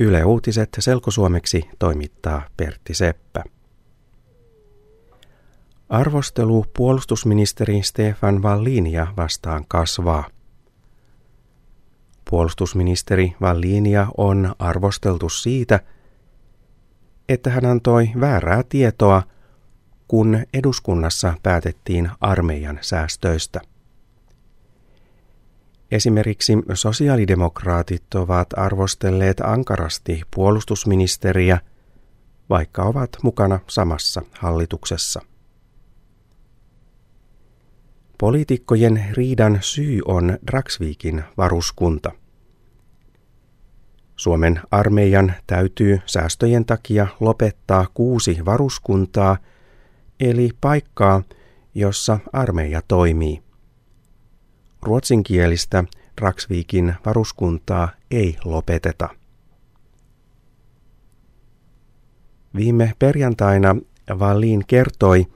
Yle Uutiset selkosuomeksi toimittaa Pertti Seppä. Arvostelu puolustusministeri Stefan Wallinia vastaan kasvaa. Puolustusministeri Wallinia on arvosteltu siitä, että hän antoi väärää tietoa, kun eduskunnassa päätettiin armeijan säästöistä. Esimerkiksi sosiaalidemokraatit ovat arvostelleet ankarasti puolustusministeriä, vaikka ovat mukana samassa hallituksessa. Poliitikkojen riidan syy on Dragsvikin varuskunta. Suomen armeijan täytyy säästöjen takia lopettaa kuusi varuskuntaa, eli paikkaa, jossa armeija toimii. Ruotsinkielistä Dragsvikin varuskuntaa ei lopeteta. Viime perjantaina Wallin kertoi,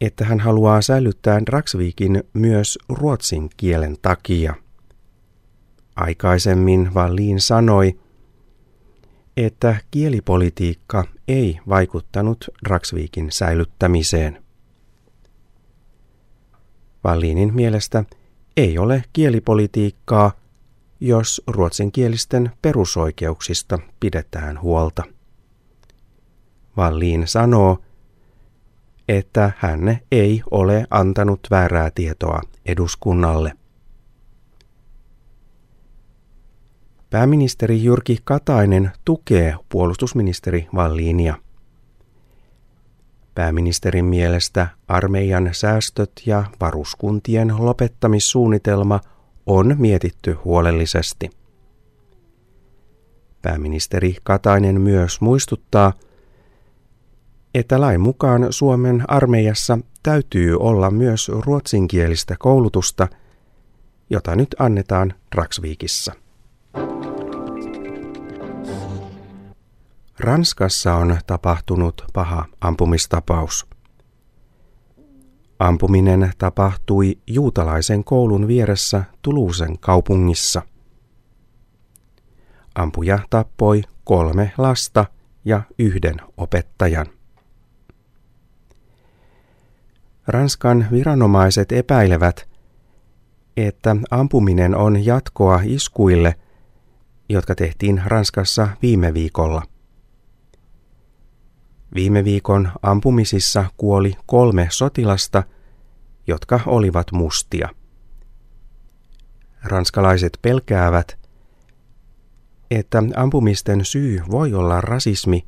että hän haluaa säilyttää Dragsvikin myös ruotsin kielen takia. Aikaisemmin Wallin sanoi, että kielipolitiikka ei vaikuttanut Dragsvikin säilyttämiseen. Wallinin mielestä ei ole kielipolitiikkaa, jos ruotsinkielisten perusoikeuksista pidetään huolta. Wallin sanoo, että hän ei ole antanut väärää tietoa eduskunnalle. Pääministeri Jyrki Katainen tukee puolustusministeri Wallinia. Pääministerin mielestä armeijan säästöt ja varuskuntien lopettamissuunnitelma on mietitty huolellisesti. Pääministeri Katainen myös muistuttaa, että lain mukaan Suomen armeijassa täytyy olla myös ruotsinkielistä koulutusta, jota nyt annetaan Dragsvikissa. Ranskassa on tapahtunut paha ampumistapaus. Ampuminen tapahtui juutalaisen koulun vieressä Tuluusen kaupungissa. Ampuja tappoi kolme lasta ja yhden opettajan. Ranskan viranomaiset epäilevät, että ampuminen on jatkoa iskuille, jotka tehtiin Ranskassa viime viikolla – Viime viikon ampumisissa kuoli kolme sotilasta, jotka olivat mustia. Ranskalaiset pelkäävät, että ampumisten syy voi olla rasismi,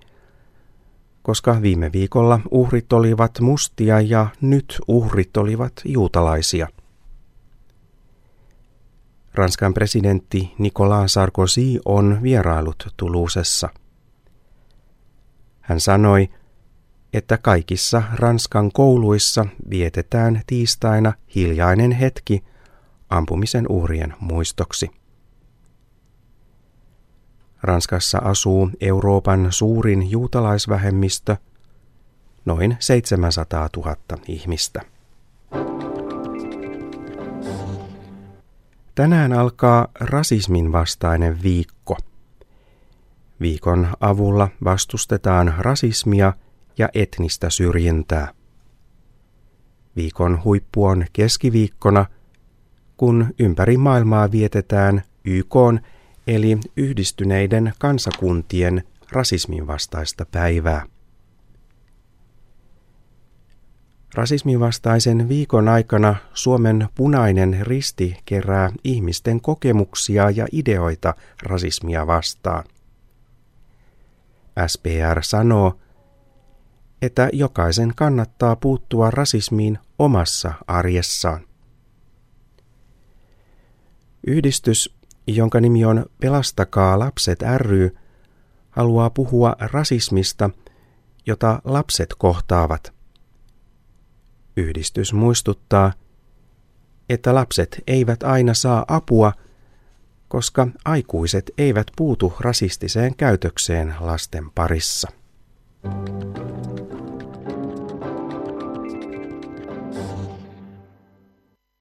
koska viime viikolla uhrit olivat mustia ja nyt uhrit olivat juutalaisia. Ranskan presidentti Nicolas Sarkozy on vierailut Tuluusessa. Hän sanoi, että kaikissa Ranskan kouluissa vietetään tiistaina hiljainen hetki ampumisen uhrien muistoksi. Ranskassa asuu Euroopan suurin juutalaisvähemmistö, noin 700 000 ihmistä. Tänään alkaa rasismin vastainen viikko. Viikon avulla vastustetaan rasismia ja etnistä syrjintää. Viikon huippu on keskiviikkona, kun ympäri maailmaa vietetään YK eli yhdistyneiden kansakuntien rasismin vastaista päivää. Rasismin vastaisen viikon aikana Suomen punainen risti kerää ihmisten kokemuksia ja ideoita rasismia vastaan. SPR sanoo, että jokaisen kannattaa puuttua rasismiin omassa arjessaan. Yhdistys, jonka nimi on Pelastakaa lapset ry, haluaa puhua rasismista, jota lapset kohtaavat. Yhdistys muistuttaa, että lapset eivät aina saa apua, koska aikuiset eivät puutu rasistiseen käytökseen lasten parissa. Thank you.